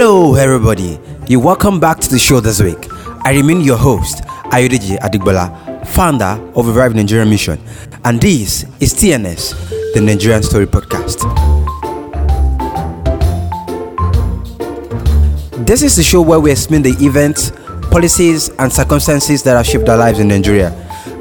Hello, everybody. You welcome back to the show this week. I remain your host, Ayodeji Adigbola, founder of Revive Nigerian Mission, and this is TNS, the Nigerian Story Podcast. This is the show where we explain the events, policies, and circumstances that have shaped our lives in Nigeria,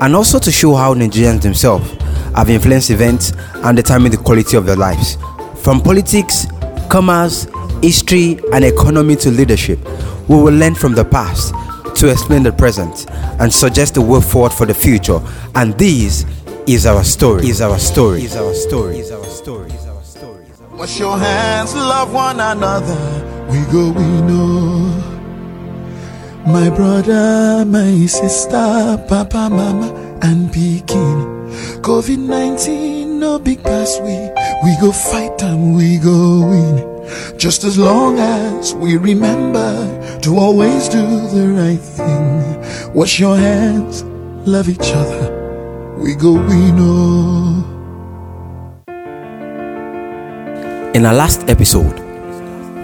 and also to show how Nigerians themselves have influenced events and determined the quality of their lives. From politics, commerce, history, and economy to leadership, we will learn from the past to explain the present and suggest the way forward for the future. And this is our story. Is our story. Is our story. Is our story. Is our story. Wash your hands, love one another. We go, we know. My brother, my sister, papa, mama, and Pekin. COVID 19, no big pass, we, we go fight and we go win. Just as long as we remember to always do the right thing. Wash your hands, love each other. We go, we know. In our last episode,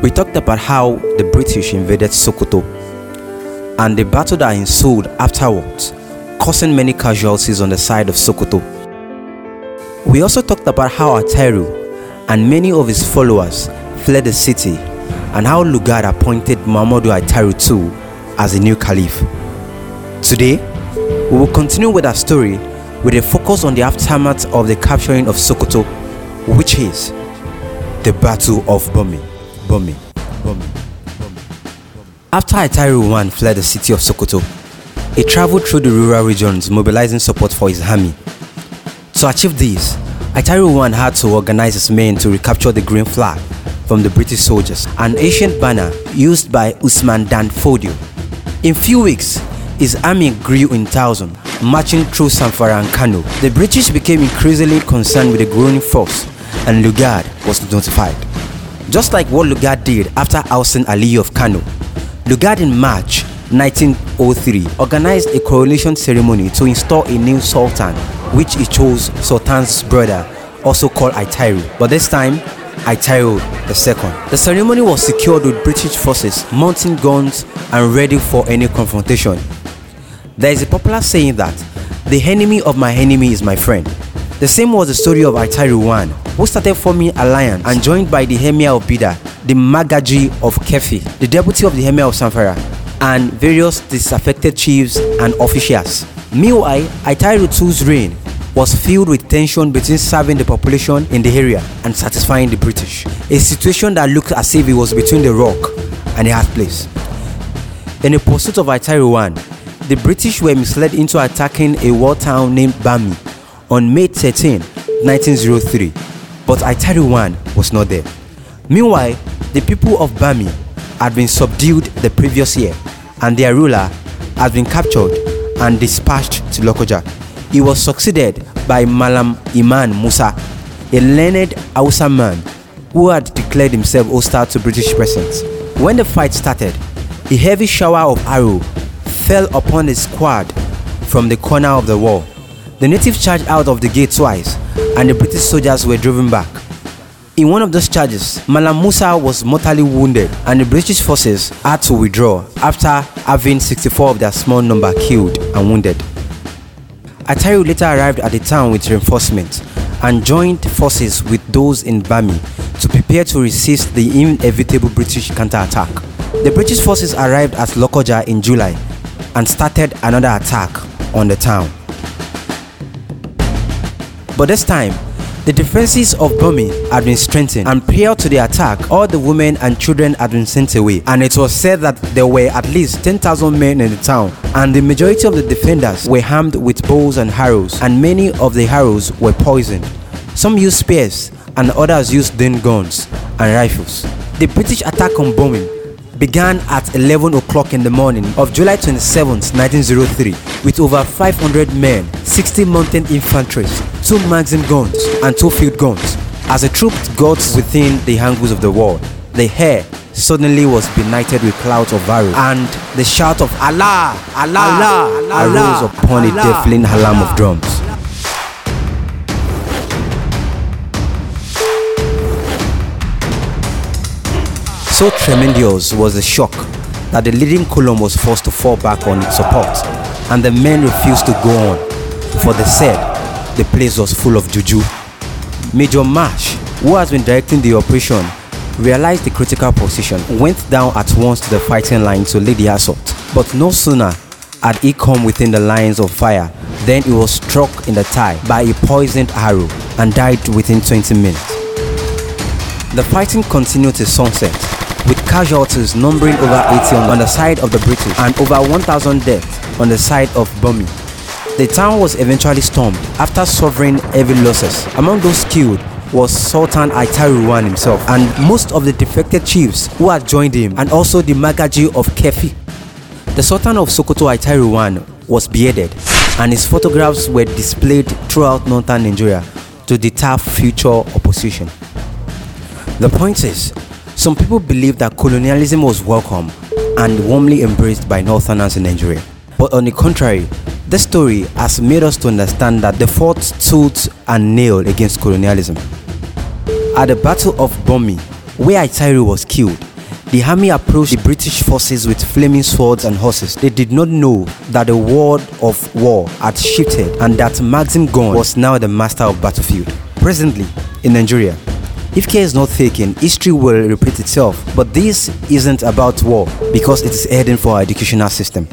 we talked about how the British invaded Sokoto and the battle that ensued afterwards, causing many casualties on the side of Sokoto. We also talked about how Attahiru and many of his followers fled the city and how Lugard appointed Muhammadu Attahiru II as the new caliph. Today, we will continue with our story with a focus on the aftermath of the capturing of Sokoto, which is the Battle of Burmi. Burmi. Burmi. After Attahiru I fled the city of Sokoto, he traveled through the rural regions mobilizing support for his army. To achieve this, Attahiru I had to organize his men to recapture the green flag from the British soldiers, an ancient banner used by Usman Dan Fodio. In few weeks, his army grew in thousand, marching through Zamfara and Kano. The British became increasingly concerned with the growing force, and Lugard was notified. Just like what Lugard did after ousting Ali of Kano, Lugard in March 1903 organized a coronation ceremony to install a new sultan, which he chose Sultan's brother, also called Attahiru. But this time, Attahiru II. The ceremony was secured with British forces mounting guns and ready for any confrontation. There is a popular saying that the enemy of my enemy is my friend. The same was the story of Attahiru I, who started forming alliance and joined by the Emir of Bida, the Magaji of Kefi, the deputy of the Emir of Zamfara, and various disaffected chiefs and officials. Meanwhile, Attahiru II's reign was filled with tension between serving the population in the area and satisfying the British, a situation that looked as if it was between the rock and a hard place. In a pursuit of Attahiru I, the British were misled into attacking a war town named Burmi on May 13, 1903, but Attahiru I was not there. Meanwhile, the people of Burmi had been subdued the previous year and their ruler had been captured and dispatched to Lokoja. He was succeeded by Malam Iman Musa, a learned Hausa man who had declared himself hostile to British presence. When the fight started, a heavy shower of arrow fell upon the squad from the corner of the wall. The natives charged out of the gate twice, and the British soldiers were driven back. In one of those charges, Malam Musa was mortally wounded, and the British forces had to withdraw after having 64 of their small number killed and wounded. Attahiru later arrived at the town with reinforcements and joined forces with those in Burmi to prepare to resist the inevitable British counterattack. The British forces arrived at Lokoja in July and started another attack on the town. But this time, the defenses of Bumi had been strengthened, and prior to the attack, all the women and children had been sent away. And it was said that there were at least 10,000 men in the town, and the majority of the defenders were armed with bows and arrows, and many of the arrows were poisoned. Some used spears, and others used din guns and rifles. The British attack on Bumi began at 11 o'clock in the morning of July 27, 1903, with over 500 men, 60 mounted infantry, two magazine guns, and two field guns. As the troops got within the angles of the wall, the air suddenly was benighted with clouds of arrows, and the shout of Allah, Allah, Allah, Allah arose upon a deafening alarm of drums. So tremendous was the shock that the leading column was forced to fall back on its support and the men refused to go on for they said the place was full of juju. Major Marsh, who has been directing the operation, realized the critical position, went down at once to the fighting line to lead the assault. But no sooner had he come within the lines of fire than he was struck in the thigh by a poisoned arrow and died within 20 minutes. The fighting continued till sunset, with casualties numbering over 80 on the side of the British and over 1,000 deaths on the side of Burmi. The town was eventually stormed after suffering heavy losses. Among those killed was Sultan Aitaruwan himself and most of the defected chiefs who had joined him and also the Magaji of Kefi. The Sultan of Sokoto Aitaruwan was beheaded and his photographs were displayed throughout northern Nigeria to deter future opposition. The point is, some people believe that colonialism was welcome and warmly embraced by northerners in Nigeria. But on the contrary, this story has made us to understand that the fought tooth and nail against colonialism. At the Battle of Burmi, where Attahiru was killed, the army approached the British forces with flaming swords and horses. They did not know that the word of war had shifted and that Maxim Gun was now the master of battlefield. Presently, in Nigeria, if care is not taken, history will repeat itself. But this isn't about war because it is heading for our educational system.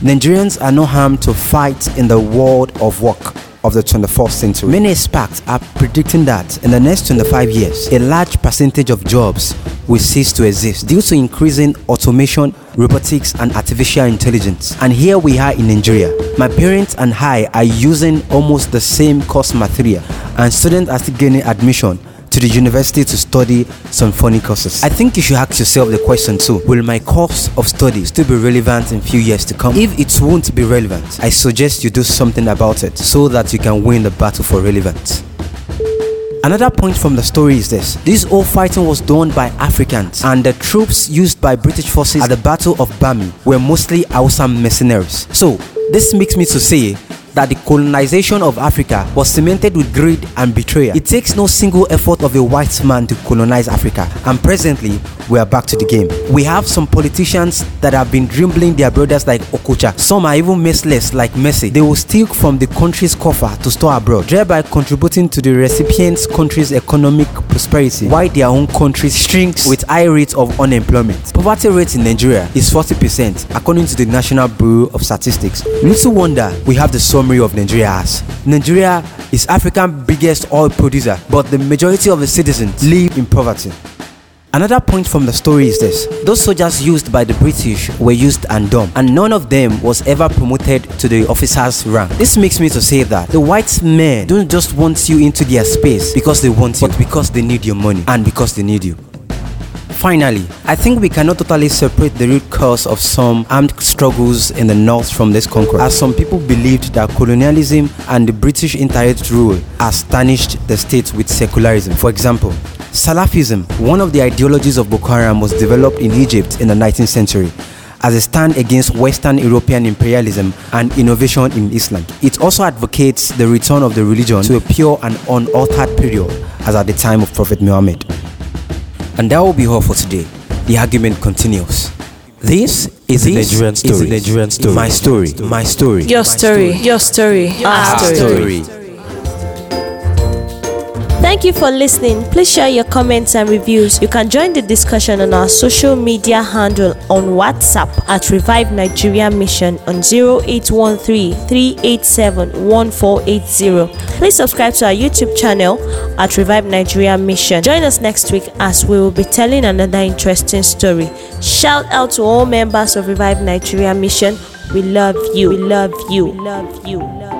Nigerians are not harmed to fight in the world of work of the 21st century. Many experts are predicting that in the next 25 years, a large percentage of jobs will cease to exist due to increasing automation, robotics, and artificial intelligence. And here we are in Nigeria. My parents and I are using almost the same course material, and students are still gaining admission to the university to study some funny courses. I think you should ask yourself the question too Will my course of study still be relevant in few years to come? If it won't be relevant, I suggest you do something about it so that you can win the battle for relevance. Another point from the story is this this whole fighting was done by Africans, and the troops used by British forces at the Battle of Burmi were mostly Hausa mercenaries. So, this makes me to say that the colonization of Africa was cemented with greed and betrayal. It takes no single effort of a white man to colonize Africa, and presently we are back to the game. We have some politicians that have been dribbling their brothers like Okocha. Some are even merciless like Messi. They will steal from the country's coffer to store abroad, thereby contributing to the recipient's country's economic prosperity, while their own country shrinks with high rates of unemployment. Poverty rate in Nigeria is 40% according to the National Bureau of Statistics. Little wonder we have the summary of Nigeria as Nigeria is Africa's biggest oil producer, but the majority of the citizens live in poverty. Another point from the story is this those soldiers used by the British were used and dumb, and none of them was ever promoted to the officer's rank. This makes me to say that the white men don't just want you into their space because they want you, but because they need your money and because they need you. Finally, I think we cannot totally separate the root cause of some armed struggles in the north from this conquest, as some people believed that colonialism and the British interred rule has tarnished the state with secularism. For example, Salafism, one of the ideologies of Boko Haram, was developed in Egypt in the 19th century as a stand against Western European imperialism and innovation in Islam. It also advocates the return of the religion to a pure and unaltered period as at the time of Prophet Muhammad. And that will be all for today. The argument continues. This is the Nigerian story. Is Nigerian story. My story. My story. Your story. Your story. Our story. Thank you for listening. Please share your comments and reviews. You can join the discussion on our social media handle on WhatsApp at Revive Nigeria Mission on 0813 387 1480. Please subscribe to our YouTube channel at Revive Nigeria Mission. Join us next week as we will be telling another interesting story. Shout out to all members of Revive Nigeria Mission. We love you. We love you. We love you.